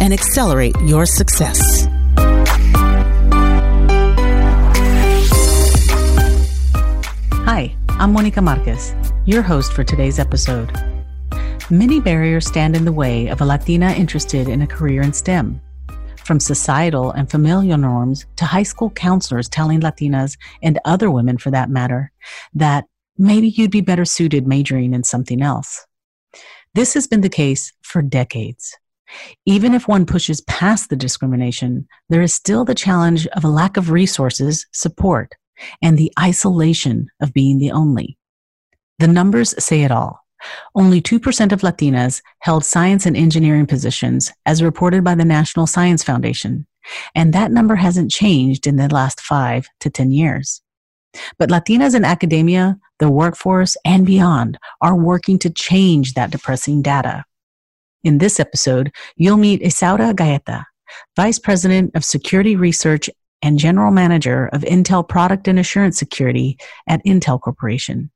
and accelerate your success. Hi, I'm Monica Marquez, your host for today's episode. Many barriers stand in the way of a Latina interested in a career in STEM. From societal and familial norms to high school counselors telling Latinas, and other women for that matter, that maybe you'd be better suited majoring in something else. This has been the case for decades. Even if one pushes past the discrimination, there is still the challenge of a lack of resources, support, and the isolation of being the only. The numbers say it all. Only 2% of Latinas held science and engineering positions, as reported by the National Science Foundation, and that number hasn't changed in the last five to 10 years. But Latinas in academia, the workforce, and beyond are working to change that depressing data. In this episode, you'll meet Isaura Gaeta, Vice President of Security Research and General Manager of Intel Product and Assurance Security at Intel Corporation,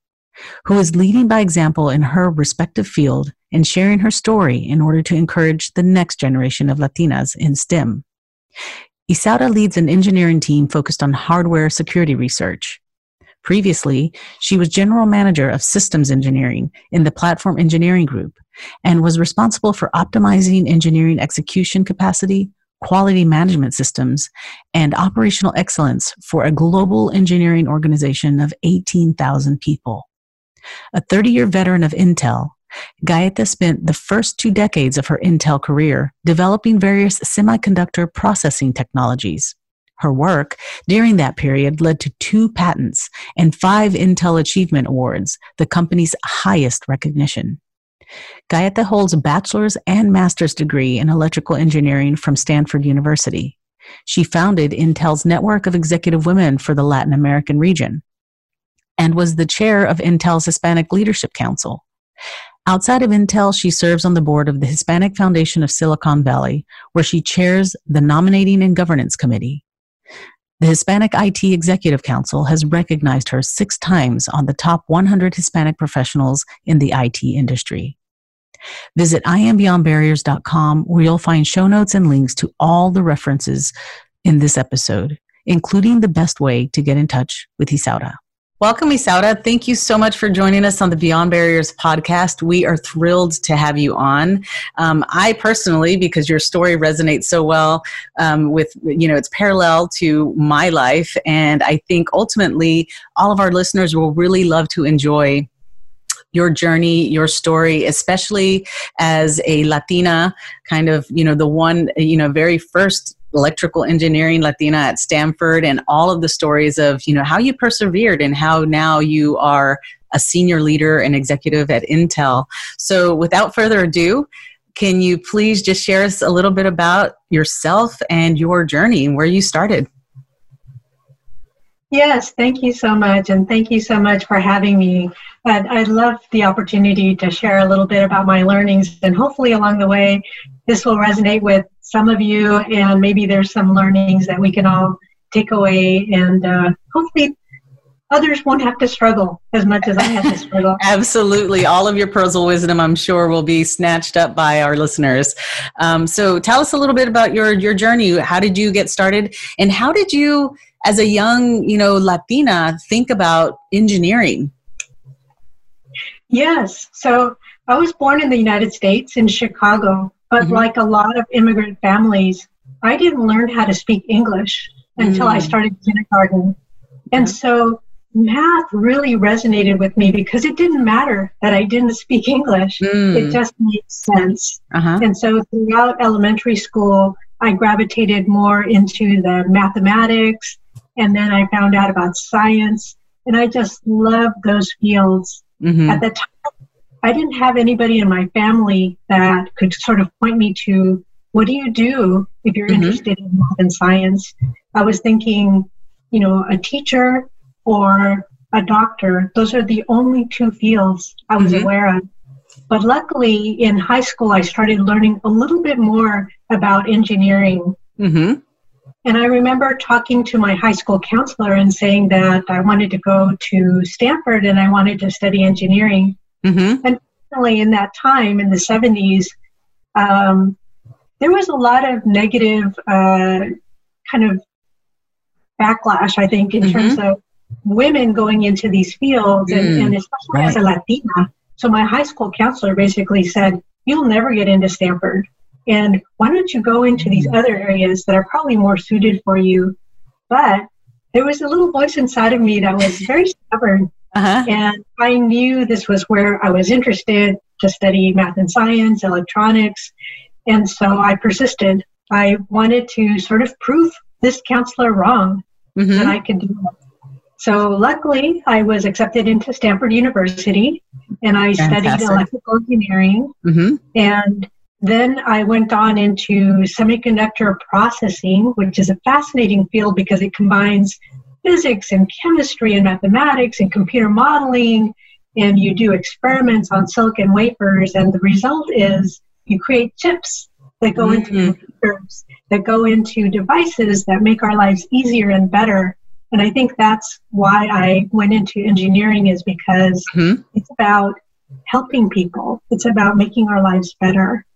who is leading by example in her respective field and sharing her story in order to encourage the next generation of Latinas in STEM. Isaura leads an engineering team focused on hardware security research. Previously, she was general manager of systems engineering in the Platform Engineering Group and was responsible for optimizing engineering execution capacity, quality management systems, and operational excellence for a global engineering organization of 18,000 people. A 30 year veteran of Intel, Gaeta spent the first two decades of her Intel career developing various semiconductor processing technologies. Her work during that period led to two patents and five Intel Achievement Awards, the company's highest recognition. Gaeta holds a bachelor's and master's degree in electrical engineering from Stanford University. She founded Intel's Network of Executive Women for the Latin American region and was the chair of Intel's Hispanic Leadership Council. Outside of Intel, she serves on the board of the Hispanic Foundation of Silicon Valley, where she chairs the Nominating and Governance Committee. The Hispanic IT Executive Council has recognized her six times on the top 100 Hispanic professionals in the IT industry. Visit iambeyondbarriers.com where you'll find show notes and links to all the references in this episode, including the best way to get in touch with Isaura. Welcome, Isaura. Thank you so much for joining us on the Beyond Barriers podcast. We are thrilled to have you on. Um, I personally, because your story resonates so well um, with, you know, it's parallel to my life. And I think ultimately all of our listeners will really love to enjoy your journey, your story, especially as a Latina, kind of, you know, the one, you know, very first electrical engineering Latina at Stanford and all of the stories of, you know, how you persevered and how now you are a senior leader and executive at Intel. So without further ado, can you please just share us a little bit about yourself and your journey and where you started? Yes, thank you so much. And thank you so much for having me. And I'd love the opportunity to share a little bit about my learnings. And hopefully, along the way, this will resonate with some of you. And maybe there's some learnings that we can all take away. And uh, hopefully, others won't have to struggle as much as I had to struggle. Absolutely. All of your pearls wisdom, I'm sure, will be snatched up by our listeners. Um, so tell us a little bit about your, your journey. How did you get started? And how did you as a young, you know, Latina, think about engineering? Yes. So I was born in the United States in Chicago, but mm-hmm. like a lot of immigrant families, I didn't learn how to speak English until mm. I started kindergarten. And so math really resonated with me because it didn't matter that I didn't speak English. Mm. It just made sense. Uh-huh. And so throughout elementary school, I gravitated more into the mathematics and then I found out about science, and I just loved those fields. Mm-hmm. At the time, I didn't have anybody in my family that could sort of point me to what do you do if you're mm-hmm. interested in math and science. I was thinking, you know, a teacher or a doctor. Those are the only two fields I was mm-hmm. aware of. But luckily, in high school, I started learning a little bit more about engineering. Mm-hmm. And I remember talking to my high school counselor and saying that I wanted to go to Stanford and I wanted to study engineering. Mm-hmm. And finally, in that time, in the 70s, um, there was a lot of negative uh, kind of backlash, I think, in mm-hmm. terms of women going into these fields, and, mm, and especially right. as a Latina. So my high school counselor basically said, "You'll never get into Stanford, and why don't you go into these other areas that are probably more suited for you?" But there was a little voice inside of me that was very stubborn, uh-huh. and I knew this was where I was interested to study math and science, electronics, and so I persisted. I wanted to sort of prove this counselor wrong mm-hmm. that I could do it. So luckily, I was accepted into Stanford University, and I Fantastic. studied electrical engineering. Mm-hmm. And then I went on into semiconductor processing, which is a fascinating field because it combines physics and chemistry and mathematics and computer modeling. And you do experiments on silicon wafers, and the result is you create chips that go mm-hmm. into computers, that go into devices that make our lives easier and better and I think that's why I went into engineering is because mm-hmm. it's about helping people. It's about making our lives better.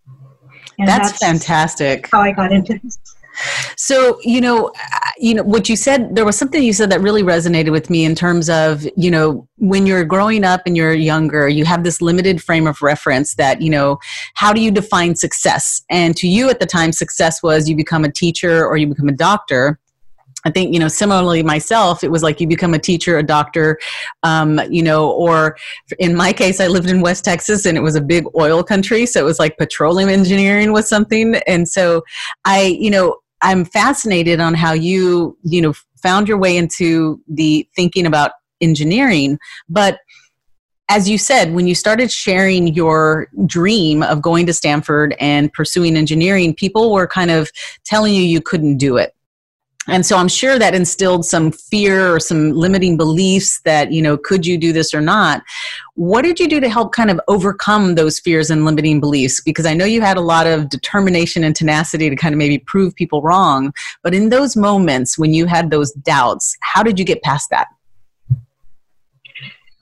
That's, that's, fantastic. How I got into this. So, you know, uh, you know what you said there was something you said that really resonated with me in terms of, you know, when you're growing up and you're younger, you have this limited frame of reference that, you know, how do you define success? And to you at the time success was you become a teacher or you become a doctor I think, you know, similarly myself, it was like you become a teacher, a doctor, um, you know, or in my case, I lived in West Texas and it was a big oil country. So it was like petroleum engineering was something. And so I, you know, I'm fascinated on how you, you know, found your way into the thinking about engineering. But as you said, when you started sharing your dream of going to Stanford and pursuing engineering, people were kind of telling you you couldn't do it and so i'm sure that instilled some fear or some limiting beliefs that you know could you do this or not? What did you do to help kind of overcome those fears and limiting beliefs? Because i know you had a lot of determination and tenacity to kind of maybe prove people wrong but in those moments when you had those doubts how did you get past that?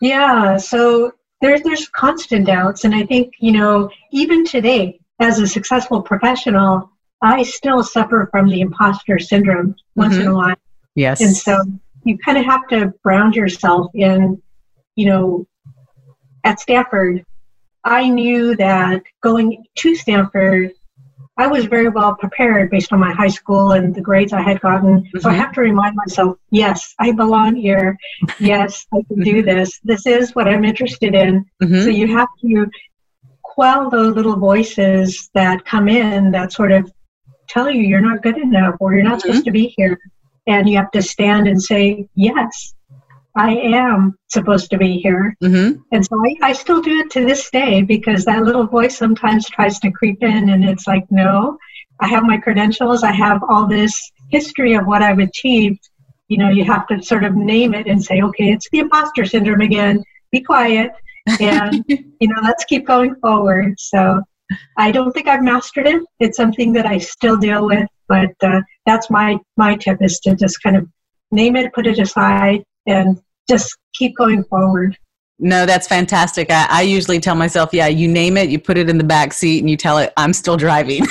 Yeah so there's there's constant doubts. And i think you know even today as a successful professional I still suffer from the imposter syndrome once mm-hmm. in a mm-hmm. while. Yes. And so you kind of have to ground yourself in, you know, at Stanford, I knew that going to Stanford, I was very well prepared based on my high school and the grades I had gotten. Mm-hmm. So I mm-hmm. have to remind myself, yes, I belong here. Yes, I can do this. This is what I'm interested in. Mm-hmm. So you have to quell those little voices that come in that sort of tell you you're not good enough or you're not mm-hmm. supposed to be here. And you have to stand and say, yes, I am supposed to be here. Mm-hmm. And so I, I still do it to this day because that little voice sometimes tries to creep in and it's like, no, I have my credentials. I have all this history of what I've achieved. You know, you have to sort of name it and say, okay, it's the imposter syndrome again. Be quiet. And, you know, let's keep going forward. So I don't think I've mastered it. It's something that I still deal with, but uh, that's my my tip is to just kind of name it, put it aside, and just keep going forward. No, that's fantastic. I, I, usually tell myself, yeah, you name it, you put it in the back seat, and you tell it, I'm still driving.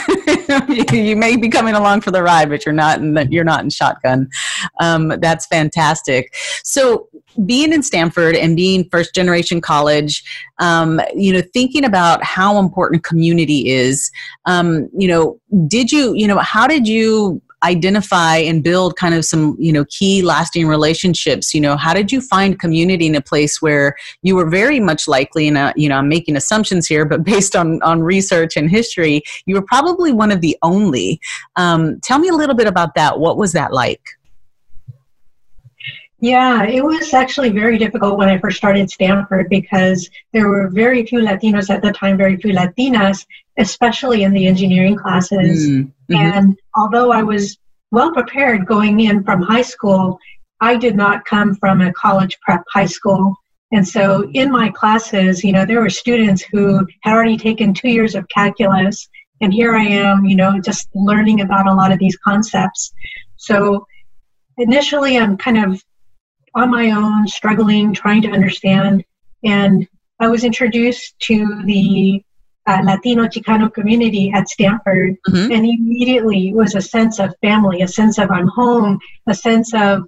you, you, may be coming along for the ride, but you're not in the, you're not in shotgun. Um, that's fantastic. So, being in Stanford and being first generation college, um, you know, thinking about how important community is, um, you know, did you, you know, how did you identify and build kind of some you know key lasting relationships you know how did you find community in a place where you were very much likely and you know i'm making assumptions here but based on on research and history you were probably one of the only. Um, tell me a little bit about that. What was that like? Yeah, it was actually very difficult when I first started Stanford because there were very few Latinos at the time, very few Latinas, especially in the engineering classes. Mm, Mm-hmm. And although I was well prepared going in from high school, I did not come from a college prep high school. And so in my classes, you know, there were students who had already taken two years of calculus. And here I am, you know, just learning about a lot of these concepts. So initially, I'm kind of on my own, struggling, trying to understand. And I was introduced to the uh, Latino Chicano community at Stanford, mm-hmm. and immediately it was a sense of family, a sense of I'm home, a sense of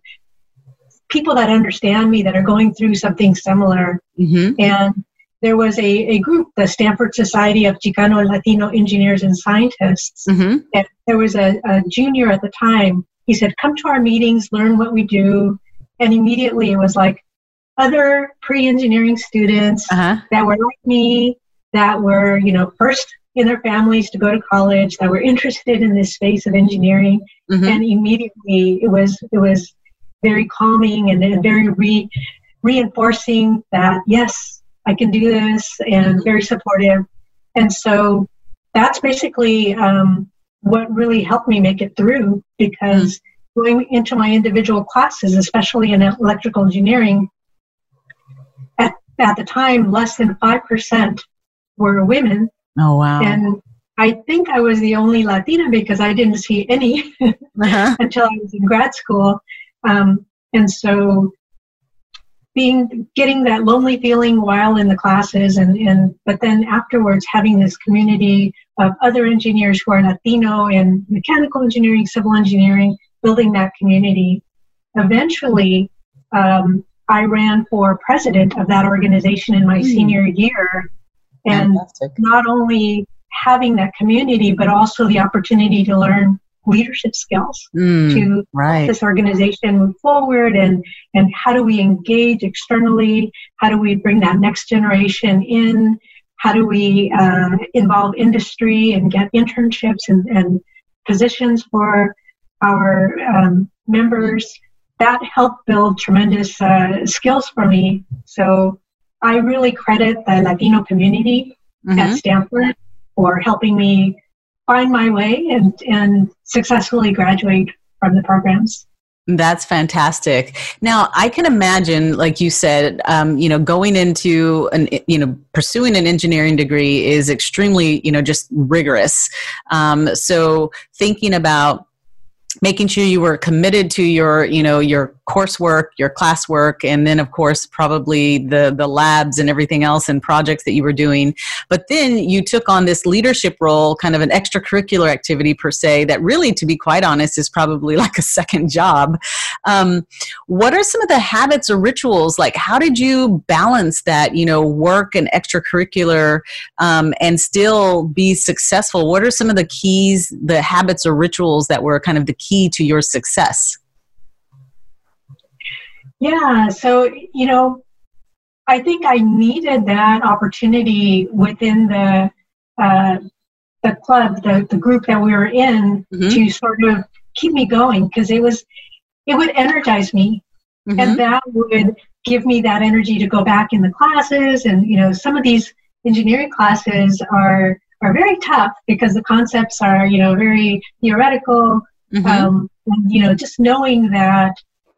people that understand me that are going through something similar. Mm-hmm. And there was a, a group, the Stanford Society of Chicano and Latino Engineers and Scientists. Mm-hmm. And there was a, a junior at the time. He said, Come to our meetings, learn what we do. And immediately it was like other pre engineering students uh-huh. that were like me, that were, you know, first in their families to go to college, that were interested in this space of engineering. Mm-hmm. And immediately it was, it was very calming and, very re, reinforcing that, yes, I can do this and very supportive. And so that's basically um, what really helped me make it through because going into my individual classes, especially in electrical engineering, at, at the time, less than 5% were women. Oh, wow. And I think I was the only Latina because I didn't see any uh-huh. until I was in grad school. Um, and so being getting that lonely feeling while in the classes and, and but then afterwards having this community of other engineers who are Latino in mechanical engineering, civil engineering, building that community. Eventually, um, I ran for president of that organization in my mm. senior year. And Fantastic. not only having that community, but also the opportunity to learn leadership skills mm, to right. this organization move forward and and how do we engage externally how do we bring that next generation in how do we uh, involve industry and get internships and, and positions for our um, members that helped build tremendous uh, skills for me so i really credit the latino community mm-hmm. at stanford for helping me find my way and, and successfully graduate from the programs. That's fantastic. Now, I can imagine, like you said, um, you know, going into an, you know, pursuing an engineering degree is extremely, you know, just rigorous. Um, so, thinking about making sure you were committed to your you know your coursework your classwork and then of course probably the the labs and everything else and projects that you were doing. But then you took on this leadership role kind of an extracurricular activity per se that really to be quite honest is probably like a second job. Um, what are some of the habits or rituals? Like how did you balance that you know work and extracurricular um, and still be successful? What are some of the keys the habits or rituals that were kind of the key to your success? Yeah, so, you know, I think I needed that opportunity within the uh, the club, the, the group that we were in, mm-hmm. to sort of keep me going because it was it would energize me, mm-hmm. and that would give me that energy to go back in the classes. And you know, some of these engineering classes are are very tough because the concepts are you know very theoretical Mm-hmm. Um, and, you know, just knowing that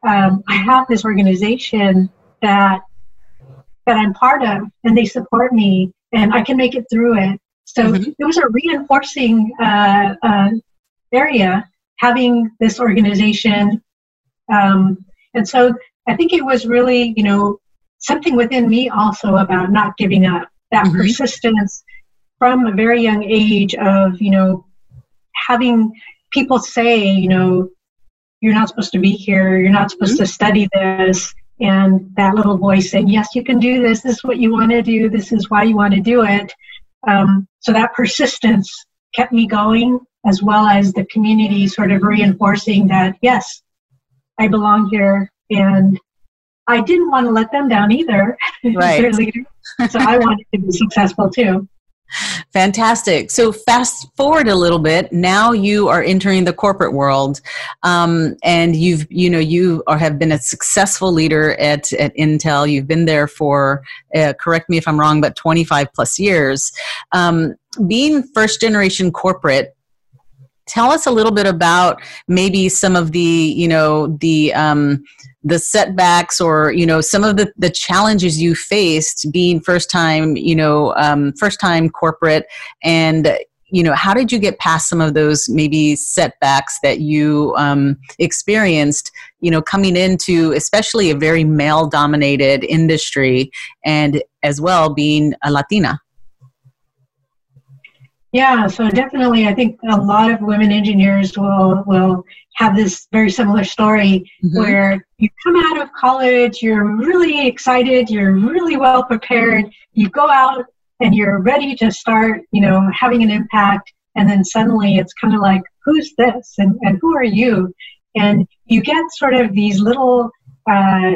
um, I have this organization that that I'm part of, and they support me, and I can make it through it. So mm-hmm. it was a reinforcing uh, uh, area having this organization, um, and so I think it was really, you know, something within me also about not giving up. That mm-hmm. persistence from a very young age of, you know, having people say, you know, you're not supposed to be here, you're not supposed mm-hmm. to study this. And that little voice saying, yes, you can do this. This is what you want to do. This is why you want to do it. Um, so that persistence kept me going, as well as the community sort of reinforcing that, yes, I belong here. And I didn't want to let them down either. Right. so I wanted to be successful too. Fantastic. So fast forward a little bit. Now you are entering the corporate world, um, and you've you know you are, have been a successful leader at at Intel. You've been there for uh, correct me if I'm wrong, but 25 plus years. Um, being first generation corporate, tell us a little bit about maybe some of the you know the um, the setbacks or you know some of the the challenges you faced being first time you know um, first time corporate. And you know how did you get past some of those maybe setbacks that you um, experienced you know coming into especially a very male dominated industry and as well being a latina yeah, so definitely, I think a lot of women engineers will will have this very similar story mm-hmm. where you come out of college, you're really excited, you're really well prepared, you go out and you're ready to start, you know, having an impact, and then suddenly it's kind of like, who's this and, and who are you? And you get sort of these little uh,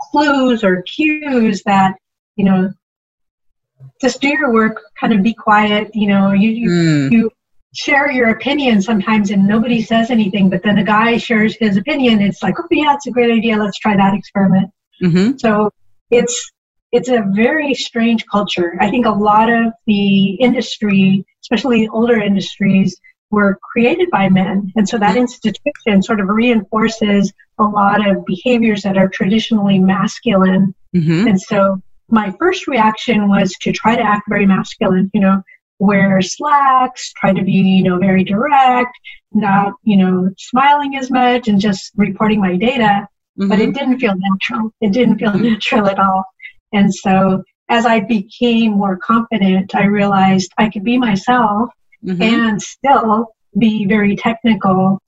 clues or cues that you know just do your work, kind of be quiet. You know, you you, mm. you share your opinion sometimes and nobody says anything, but then a guy shares his opinion. It's like, oh yeah, it's a great idea. Let's try that experiment. Mm-hmm. So it's it's a very strange culture. I think a lot of the industry, especially older industries, were created by men. And so that institution sort of reinforces a lot of behaviors that are traditionally masculine. Mm-hmm. And so my first reaction was to try to act very masculine, you know, wear slacks, try to be, you know, very direct, not, you know, smiling as much and just reporting my data. Mm-hmm. But it mm-hmm. didn't feel natural. It didn't feel natural at all. And so as I became more confident, I realized I could be myself mm-hmm. and still be very technical.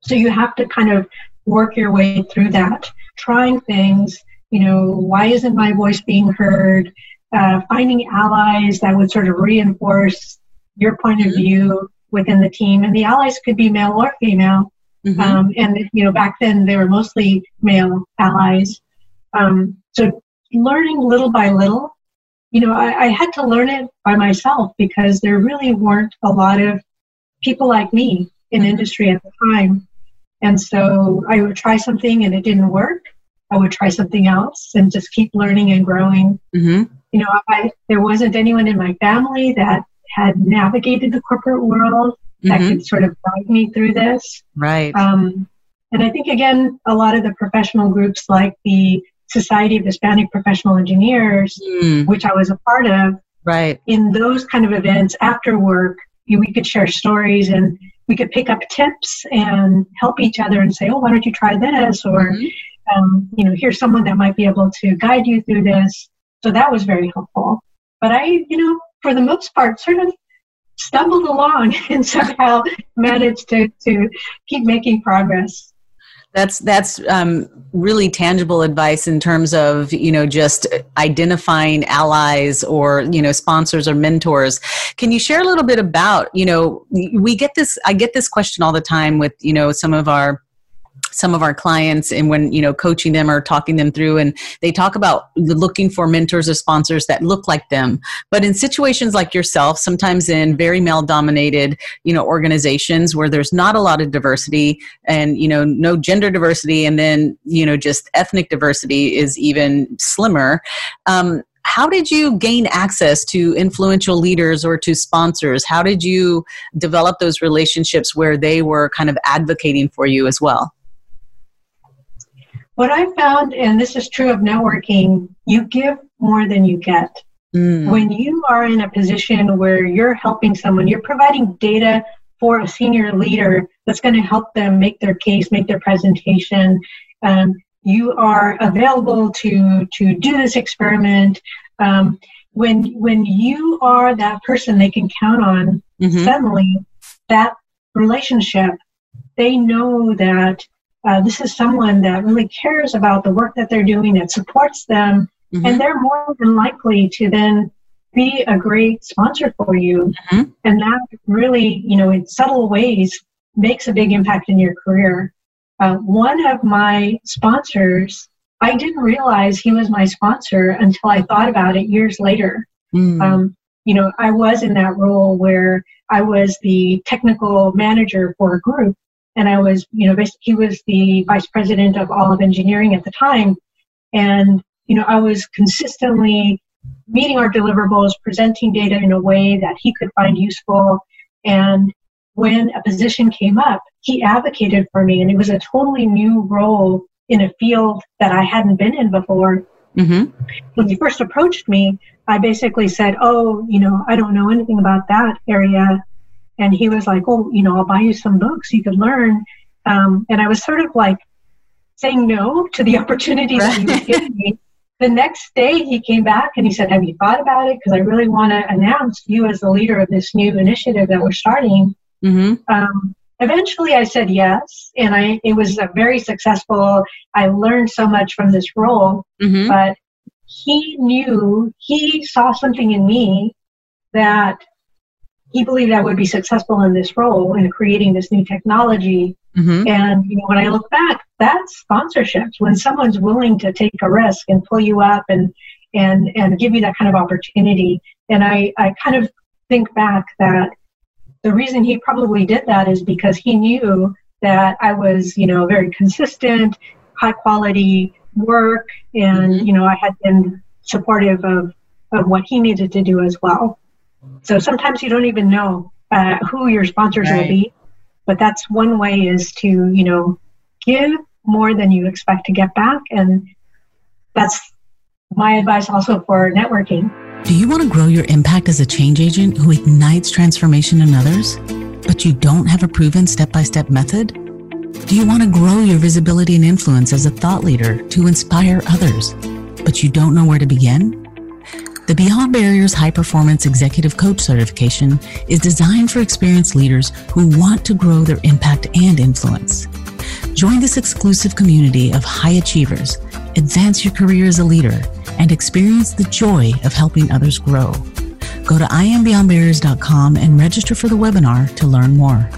So you have to kind of work your way through that, trying things you know, why isn't my voice being heard? Uh, finding allies that would sort of reinforce your point of mm-hmm. view within the team. And the allies could be male or female. Mm-hmm. Um, and, you know, back then they were mostly male allies. Um, so learning little by little, you know, I, I had to learn it by myself because there really weren't a lot of people like me in mm-hmm. industry at the time. And so I would try something and it didn't work. I would try something else and just keep learning and growing. Mm-hmm. You know, I, there wasn't anyone in my family that had navigated the corporate world mm-hmm. that could sort of guide me through this. Right. Um, and I think, again, a lot of the professional groups like the Society of Hispanic Professional Engineers, mm. which I was a part of, right. in those kind of events after work, we could share stories and we could pick up tips and help each other and say, oh, why don't you try this? Or, mm-hmm um, you know, here's someone that might be able to guide you through this. So that was very helpful. But I, you know, for the most part, sort of stumbled along and somehow managed to, to keep making progress. That's that's um, really tangible advice in terms of you know just identifying allies or you know sponsors or mentors. Can you share a little bit about you know we get this I get this question all the time with you know some of our some of our clients and when you know coaching them or talking them through and they talk about looking for mentors or sponsors that look like them but in situations like yourself sometimes in very male dominated you know organizations where there's not a lot of diversity and you know no gender diversity and then you know just ethnic diversity is even slimmer um, how did you gain access to influential leaders or to sponsors? How did you develop those relationships where they were kind of advocating for you as well? What I found, and this is true of networking, you give more than you get. Mm. When you are in a position where you're helping someone, you're providing data for a senior leader that's going to help them make their case, make their presentation. Um, you are available to to do this experiment. Um, when when you are that person they can count on, mm-hmm. suddenly that relationship, they know that uh, this is someone that really cares about the work that they're doing, that supports them, mm-hmm. and they're more than likely to then be a great sponsor for you. Mm-hmm. And that really, you know, in subtle ways, makes a big impact in your career. Uh, one of my sponsors, I didn't realize he was my sponsor until I thought about it years later. Mm. Um, you know, I was in that role where I was the technical manager for a group and I was, you know, he was the vice president of all of engineering at the time, and you know, I was consistently meeting our deliverables, presenting data in a way that he could find useful, and when a position came up, he advocated for me, and it was a totally new role in a field that I hadn't been in before. Mm-hmm. When he first approached me, I basically said, "Oh, you know, I don't know anything about that area," and he was like, "Oh, you know, I'll buy you some books you could learn." Um, and I was sort of like saying no to the opportunities right. he was giving me. The next day, he came back and he said, "Have you thought about it? Because I really want to announce you as the leader of this new initiative that we're starting." Mm-hmm. Um, eventually, I said yes, and I it was a very successful. I learned so much from this role, mm-hmm. but he knew he saw something in me that he believed I would be successful in this role in creating this new technology. Mm-hmm. And you know, when I look back, that's sponsorships. When someone's willing to take a risk and pull you up and and and give you that kind of opportunity. And I I kind of think back that the reason he probably did that is because he knew that I was, you know, very consistent, high quality work, and mm-hmm. you know, I had been supportive of of what he needed to do as well. So sometimes you don't even know uh, who your sponsors right. will be, but that's one way is to you know give more than you expect to get back, and that's my advice also for networking. Do you want to grow your impact as a change agent who ignites transformation in others, but you don't have a proven step by step method? Do you want to grow your visibility and influence as a thought leader to inspire others, but you don't know where to begin? The Beyond Barriers High Performance Executive Coach certification is designed for experienced leaders who want to grow their impact and influence. Join this exclusive community of high achievers, advance your career as a leader, and experience the joy of helping others grow. Go to iambeyondbarriers.com and register for the webinar to learn more.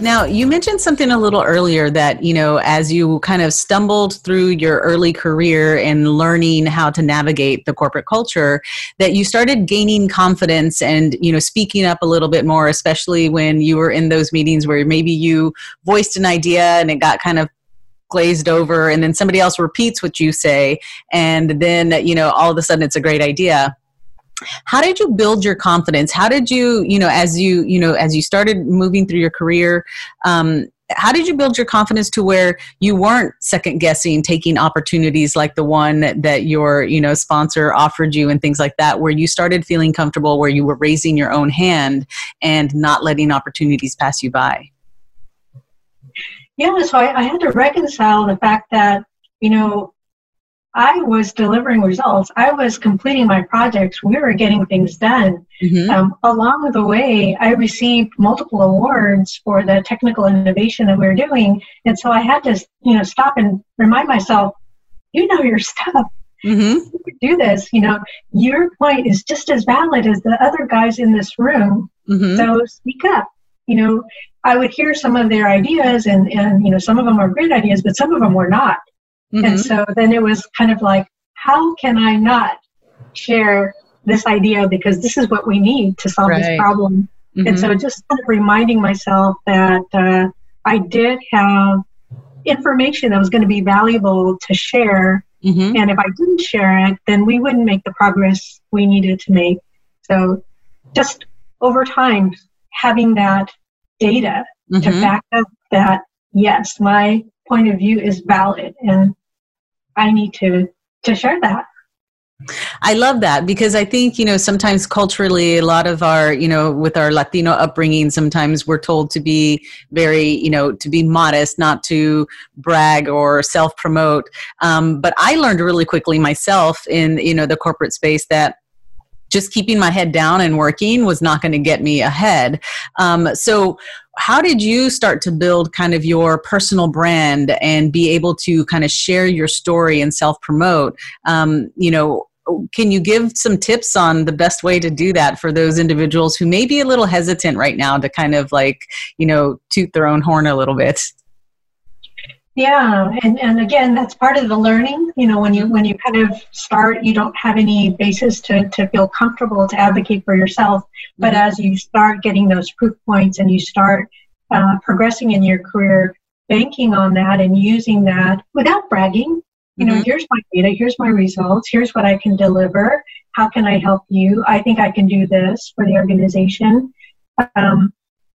Now, you mentioned something a little earlier that, you know, as you kind of stumbled through your early career and learning how to navigate the corporate culture, that you started gaining confidence and, you know, speaking up a little bit more, especially when you were in those meetings where maybe you voiced an idea and it got kind of glazed over and then somebody else repeats what you say and then you know all of a sudden it's a great idea how did you build your confidence? How did you you know as you you know as you started moving through your career um, how did you build your confidence to where you weren't second guessing taking opportunities like the one that your you know sponsor offered you and things like that where you started feeling comfortable where you were raising your own hand and not letting opportunities pass you by? Yeah so I, I had to reconcile the fact that you know I was delivering results. I was completing my projects. We were getting things done. Mm-hmm. Um, along the way, I received multiple awards for the technical innovation that we were doing, and so I had to, you know, stop and remind myself, you know your stuff. Mm-hmm. do this. You know, your point is just as valid as the other guys in this room. Mm-hmm. So speak up. You know, I would hear some of their ideas, and and you know, some of them are great ideas, but some of them were not. Mm-hmm. And so then it was kind of like, how can I not share this idea because this is what we need to solve right. this problem? Mm-hmm. And so mm-hmm. just kind of reminding myself that uh, I did have information that was going to be valuable to share. Mm-hmm. And if I didn't share it, then we wouldn't make the progress we needed to make. So just over time, having that data to mm-hmm. back up that, yes, my point of view is valid and I need to to share that. I love that because I think, you know, sometimes culturally, a lot of our, you know, with our Latino upbringing, sometimes we're told to be very, you know, to be modest, not to brag or self promote. Um, but I learned really quickly myself in, you know, the corporate space that just keeping my head down and working was not going to get me ahead. Um, so, how did you start to build kind of your personal brand and be able to kind of share your story and self promote? Um, you know, can you give some tips on the best way to do that for those individuals who may be a little hesitant right now to kind of like, you know, toot their own horn a little bit? Yeah, and, and again, that's part of the learning. You know, when you when you kind of start, you don't have any basis to, to feel comfortable to advocate for yourself. But as you start getting those proof points and you start uh, progressing in your career, banking on that and using that without bragging. You know, mm-hmm. here's my data, here's my results, here's what I can deliver. How can I help you? I think I can do this for the organization. Um,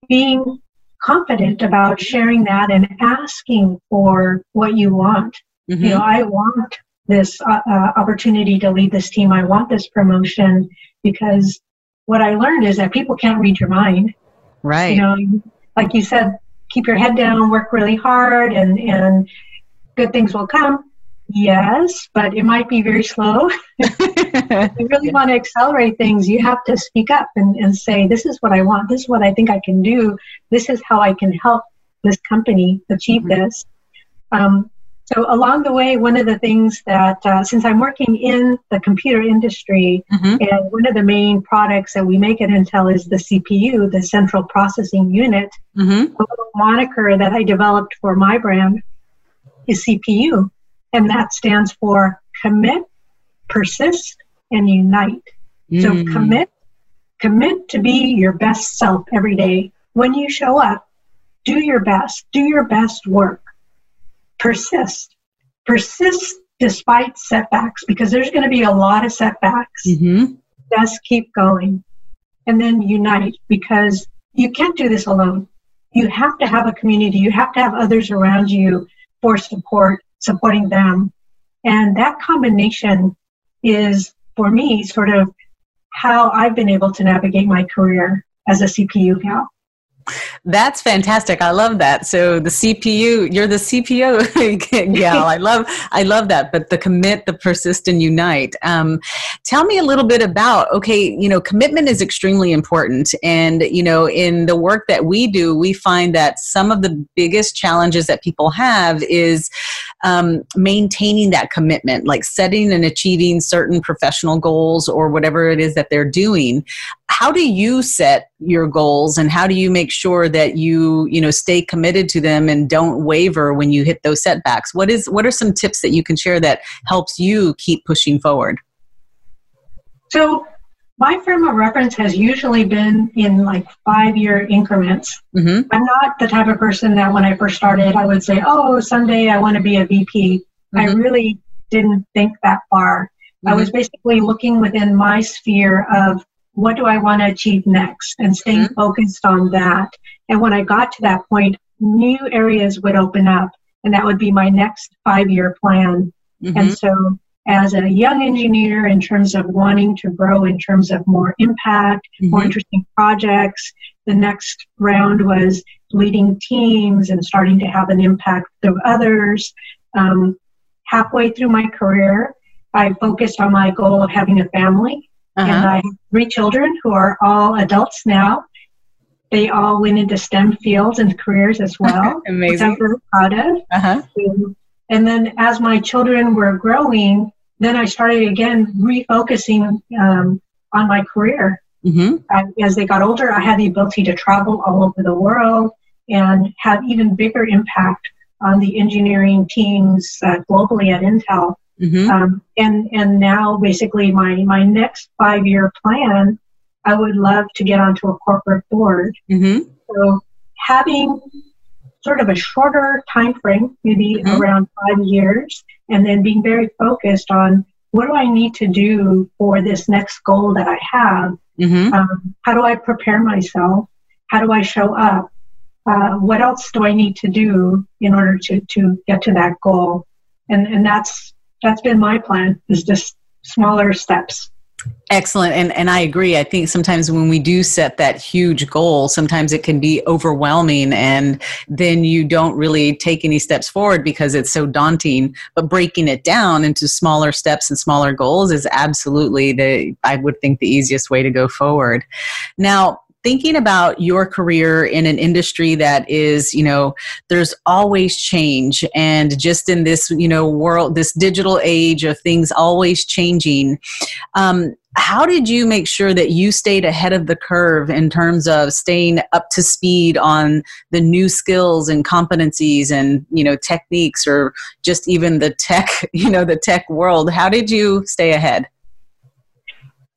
being confident about sharing that and asking for what you want. Mm-hmm. You know, I want this uh, uh, opportunity to lead this team. I want this promotion because what I learned is that people can't read your mind. Right. You know, like you said, keep your head down, work really hard, and and good things will come. Yes, but it might be very slow. if you really want to accelerate things, you have to speak up and, and say, This is what I want. This is what I think I can do. This is how I can help this company achieve mm-hmm. this. Um, so, along the way, one of the things that, uh, since I'm working in the computer industry, mm-hmm. and one of the main products that we make at Intel is the CPU, the Central Processing Unit, mm-hmm. a moniker that I developed for my brand is CPU and that stands for commit, persist, and unite. Mm. So commit, commit to be your best self every day. When you show up, do your best, do your best work. Persist, persist despite setbacks because there's going to be a lot of setbacks. Mm-hmm. Just keep going. And then unite because you can't do this alone. You have to have a community, you have to have others around you for support supporting them. And that combination is, for me, sort of how I've been able to navigate my career as a CPU gal. That's fantastic. I love that. So the CPU, you're the CPO gal. I love, I love that. But the commit, the persist, and unite. Um, tell me a little bit about. Okay, you know, commitment is extremely important, and you know, in the work that we do, we find that some of the biggest challenges that people have is um, maintaining that commitment, like setting and achieving certain professional goals or whatever it is that they're doing. How do you set your goals and how do you make sure that you you know stay committed to them and don't waver when you hit those setbacks? What is what are some tips that you can share that helps you keep pushing forward? So my frame of reference has usually been in like five year increments. Mm-hmm. I'm not the type of person that when I first started, I would say, oh, someday I want to be a VP. Mm-hmm. I really didn't think that far. Mm-hmm. I was basically looking within my sphere of what do I want to achieve next and staying mm-hmm. focused on that. And when I got to that point, new areas would open up and that would be my next five year plan. Mm-hmm. And so as a young engineer in terms of wanting to grow in terms of more impact, mm-hmm. more interesting projects. The next round was leading teams and starting to have an impact through others. Um, halfway through my career, I focused on my goal of having a family. Uh-huh. And I have three children who are all adults now. They all went into STEM fields and careers as well, Amazing. which I'm very proud of. Uh-huh. And then as my children were growing, then I started again refocusing um, on my career. Mm-hmm. As they got older, I had the ability to travel all over the world and have even bigger impact on the engineering teams uh, globally at Intel. Mm-hmm. Um, and and now basically my my next five year plan, I would love to get onto a corporate board. Mm-hmm. So having sort of a shorter time frame, maybe mm-hmm. around five years, and then being very focused on what do I need to do for this next goal that I have? Mm-hmm. Um, how do I prepare myself? How do I show up? Uh, what else do I need to do in order to, to get to that goal? And, and that's that's been my plan is just smaller steps Excellent. And, and I agree. I think sometimes when we do set that huge goal, sometimes it can be overwhelming and then you don't really take any steps forward because it's so daunting. But breaking it down into smaller steps and smaller goals is absolutely the, I would think, the easiest way to go forward. Now, thinking about your career in an industry that is you know there's always change. And just in this you know world this digital age of things always changing um, how did you make sure that you stayed ahead of the curve in terms of staying up to speed on the new skills and competencies and you know techniques or just even the tech you know the tech world? How did you stay ahead?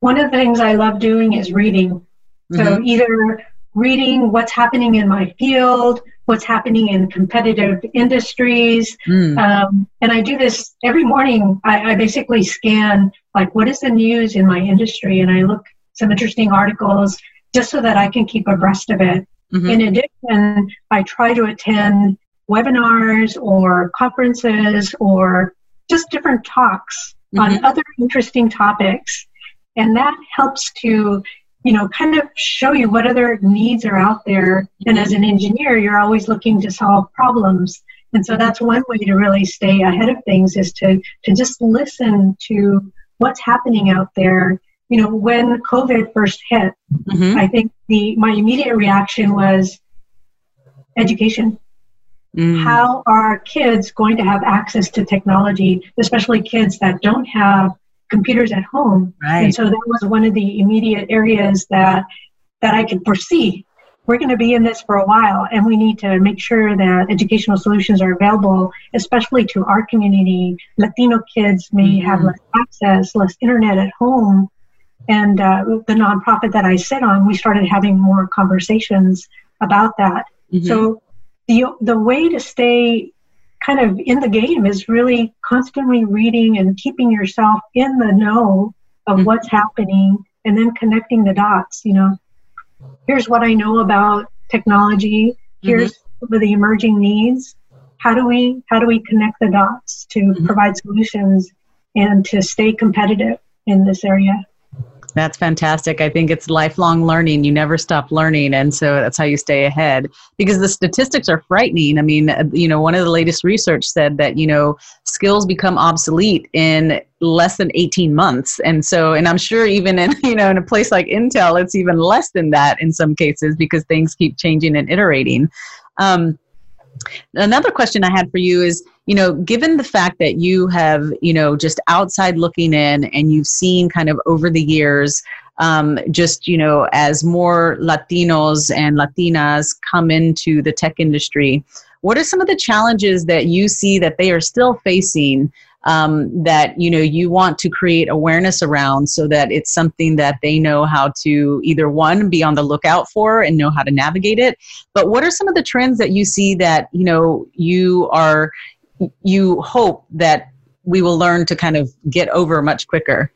One of the things i love doing is reading so mm-hmm. either reading what's happening in my field, what's happening in competitive industries. Mm. Um, and I do this every morning. I, I, basically scan like what is the news in my industry, and I look some interesting articles just so that I can keep abreast of it. Mm-hmm. In addition, I try to attend webinars or conferences or just different talks mm-hmm. on other interesting topics. And that helps to, you know, kind of show you what other needs are out there. And as an engineer, you're always looking to solve problems. And so that's one way to really stay ahead of things is to, to just listen to what's happening out there. You know, when COVID first hit, mm-hmm. I think the my immediate reaction was education. Mm. How are kids going to have access to technology, especially kids that don't have computers at home? Right. And so that was one of the immediate areas that that I could foresee. We're going to be in this for a while, and we need to make sure that educational solutions are available, especially to our community. Latino kids may mm-hmm. have less access, less internet at home. And uh, the nonprofit that I sit on, we started having more conversations about that. Mm-hmm. So the the way to stay kind of in the game is really constantly reading and keeping yourself in the know of mm-hmm. what's happening and then connecting the dots you know here's what i know about technology here's mm-hmm. some of the emerging needs how do we how do we connect the dots to mm-hmm. provide solutions and to stay competitive in this area that's fantastic. I think it's lifelong learning. You never stop learning. And so that's how you stay ahead because the statistics are frightening. I mean, uh, you know, one of the latest research said that, you know, skills become obsolete in less than 18 months. And so, and I'm sure even in, you know, in a place like Intel, it's even less than that in some cases because things keep changing and iterating. Um, another question I had for you is, you know, given the fact that you have, you know, just outside looking in and you've seen kind of over the years, um, just, you know, as more Latinos and Latinas come into the tech industry, what are some of the challenges that you see that they are still facing um, that you know you want to create awareness around so that it's something that they know how to either one be on the lookout for and know how to navigate it but what are some of the trends that you see that you know you are you hope that we will learn to kind of get over much quicker?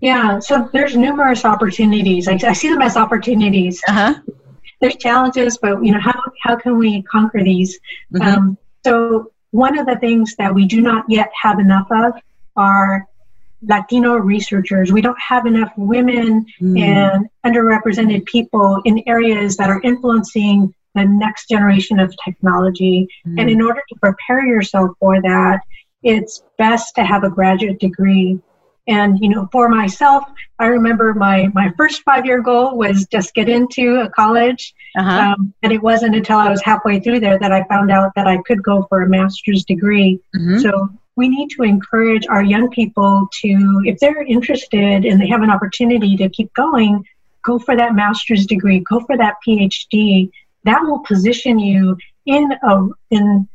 Yeah, so there's numerous opportunities. I, I see them as opportunities. Uh-huh. There's challenges, but you know how how can we conquer these? Mm-hmm. Um, so one of the things that we do not yet have enough of are Latino researchers. We don't have enough women mm. and underrepresented people in areas that are influencing the next generation of technology. Mm-hmm. And in order to prepare yourself for that, it's best to have a graduate degree. And you know, for myself, I remember my my first five year goal was just get into a college, uh-huh. um, and it wasn't until I was halfway through there that I found out that I could go for a master's degree. Mm-hmm. So we need to encourage our young people to, if they're interested and they have an opportunity to keep going, go for that master's degree, go for that PhD, that will position you in a in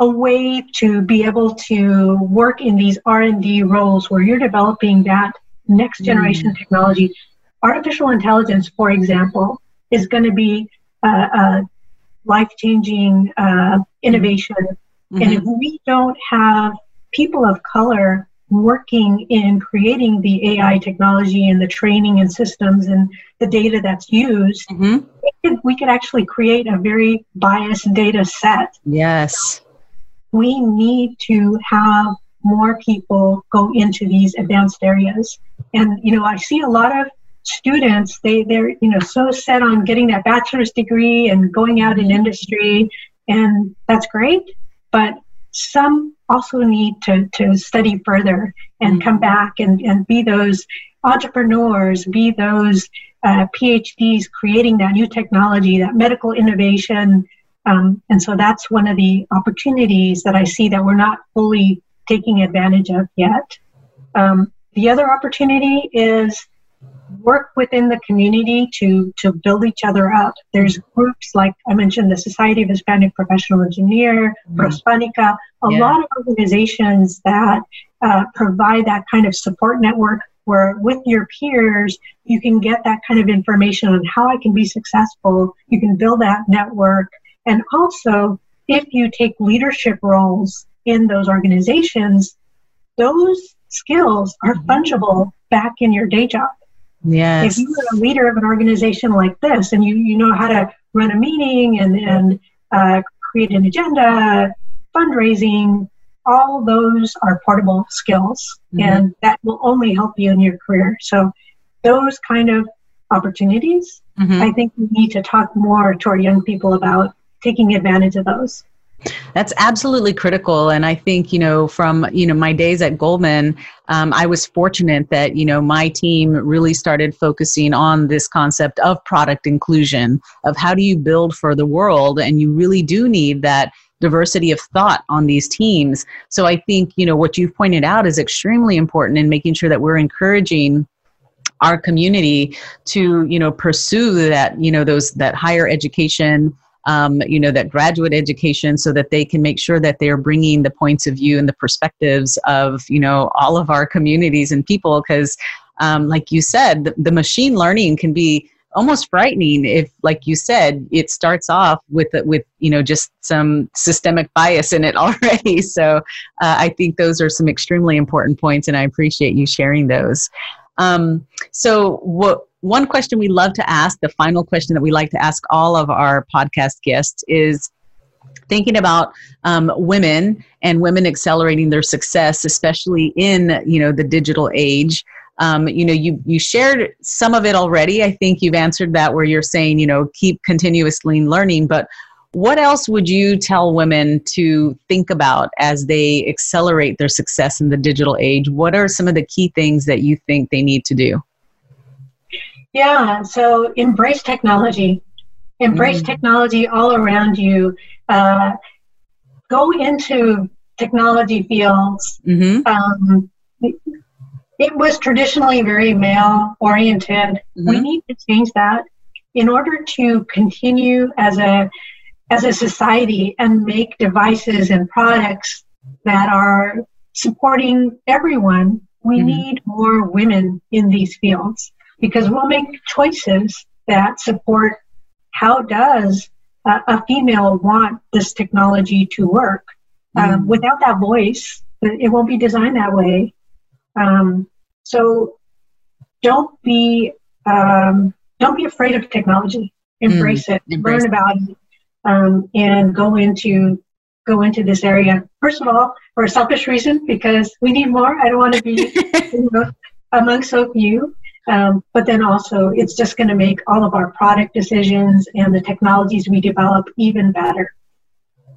a way to be able to work in these r&d roles where you're developing that next generation mm. technology artificial intelligence for example is going to be a, a life-changing uh, innovation mm-hmm. and if we don't have people of color working in creating the AI technology and the training and systems and the data that's used, mm-hmm. we, could, we could actually create a very biased data set. Yes. We need to have more people go into these advanced areas. And, you know, I see a lot of students, they, they're, you know, so set on getting that bachelor's degree and going out in industry, and that's great. But some also need to, to study further and mm-hmm. come back and, and be those entrepreneurs, be those uh, PhDs creating that new technology, that medical innovation. Um, and so that's one of the opportunities that I see that we're not fully taking advantage of yet. Um, the other opportunity is work within the community to to build each other up. There's groups like I mentioned, the Society of Hispanic Professional Engineer, mm-hmm. Prospanica, a yeah. lot of organizations that uh, provide that kind of support network where with your peers you can get that kind of information on how I can be successful. You can build that network, and also if you take leadership roles in those organizations, those skills are mm-hmm. fungible back in your day job. Yes. If you are a leader of an organization like this and you, you know how to run a meeting and, and uh, create an agenda, fundraising, all those are portable skills mm-hmm. and that will only help you in your career. So those kind of opportunities, mm-hmm. I think we need to talk more to our young people about taking advantage of those. That's absolutely critical. And I think, you know, from, you know, my days at Goldman, um, I was fortunate that, you know, my team really started focusing on this concept of product inclusion, of how do you build for the world. And you really do need that diversity of thought on these teams. So I think, you know, what you've pointed out is extremely important in making sure that we're encouraging our community to, you know, pursue that, you know, those that higher education um, you know, that graduate education so that they can make sure that they're bringing the points of view and the perspectives of, you know, all of our communities and people. Because, um, like you said, the, the machine learning can be almost frightening if like you said it starts off with with you know just some systemic bias in it already so uh, i think those are some extremely important points and i appreciate you sharing those um, so what one question we love to ask, the final question that we like to ask all of our podcast guests is thinking about um, women and women accelerating their success, especially in you know the digital age. Um, you know, you you shared some of it already. I think you've answered that where you're saying you know keep continuously learning, but what else would you tell women to think about as they accelerate their success in the digital age? What are some of the key things that you think they need to do? Yeah, so embrace technology. Embrace mm. technology all around you. Uh, go into technology fields. Mm-hmm. Um, it was traditionally very male oriented. Mm-hmm. We need to change that in order to continue as a as a society and make devices and products that are supporting everyone. We mm-hmm. need more women in these fields because we'll make choices that support how does uh, a female want this technology to work. Um, mm-hmm. without that voice, it won't be designed that way. Um, so don't be um, don't be afraid of technology. Embrace mm, it. Embrace learn about it, um, and go into go into this area. First of all, for a selfish reason, because we need more. I don't want to be you know, among so few. Um, but then also, it's just going to make all of our product decisions and the technologies we develop even better.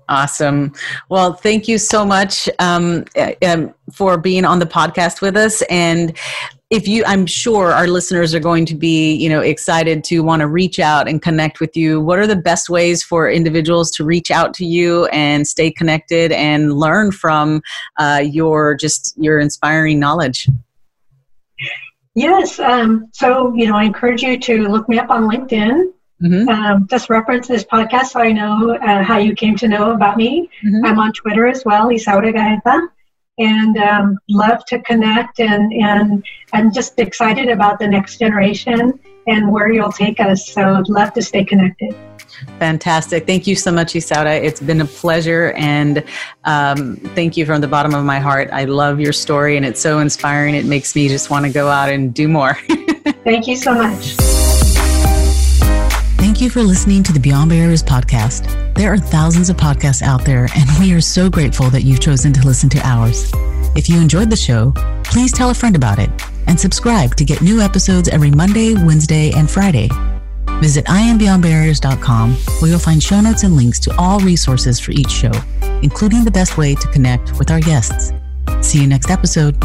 Awesome. Well, thank you so much um, um, for being on the podcast with us. And if you, I'm sure our listeners are going to be, you know, excited to want to reach out and connect with you. What are the best ways for individuals to reach out to you and stay connected and learn from uh, your just your inspiring knowledge? Yes. Um, so, you know, I encourage you to look me up on LinkedIn. Mm-hmm. Um, just reference this podcast so I know uh, how you came to know about me. Mm-hmm. I'm on Twitter as well, Isaura Gaeta, and um, love to connect. And, and I'm just excited about the next generation and where you'll take us. So, love to stay connected. Fantastic. Thank you so much, Isaura. It's been a pleasure. And um, thank you from the bottom of my heart. I love your story and it's so inspiring. It makes me just want to go out and do more. thank you so much. Thank you for listening to the Beyond Barriers podcast. There are thousands of podcasts out there, and we are so grateful that you've chosen to listen to ours. If you enjoyed the show, please tell a friend about it and subscribe to get new episodes every Monday, Wednesday, and Friday. Visit iambeyondbarriers.com where you'll find show notes and links to all resources for each show, including the best way to connect with our guests. See you next episode.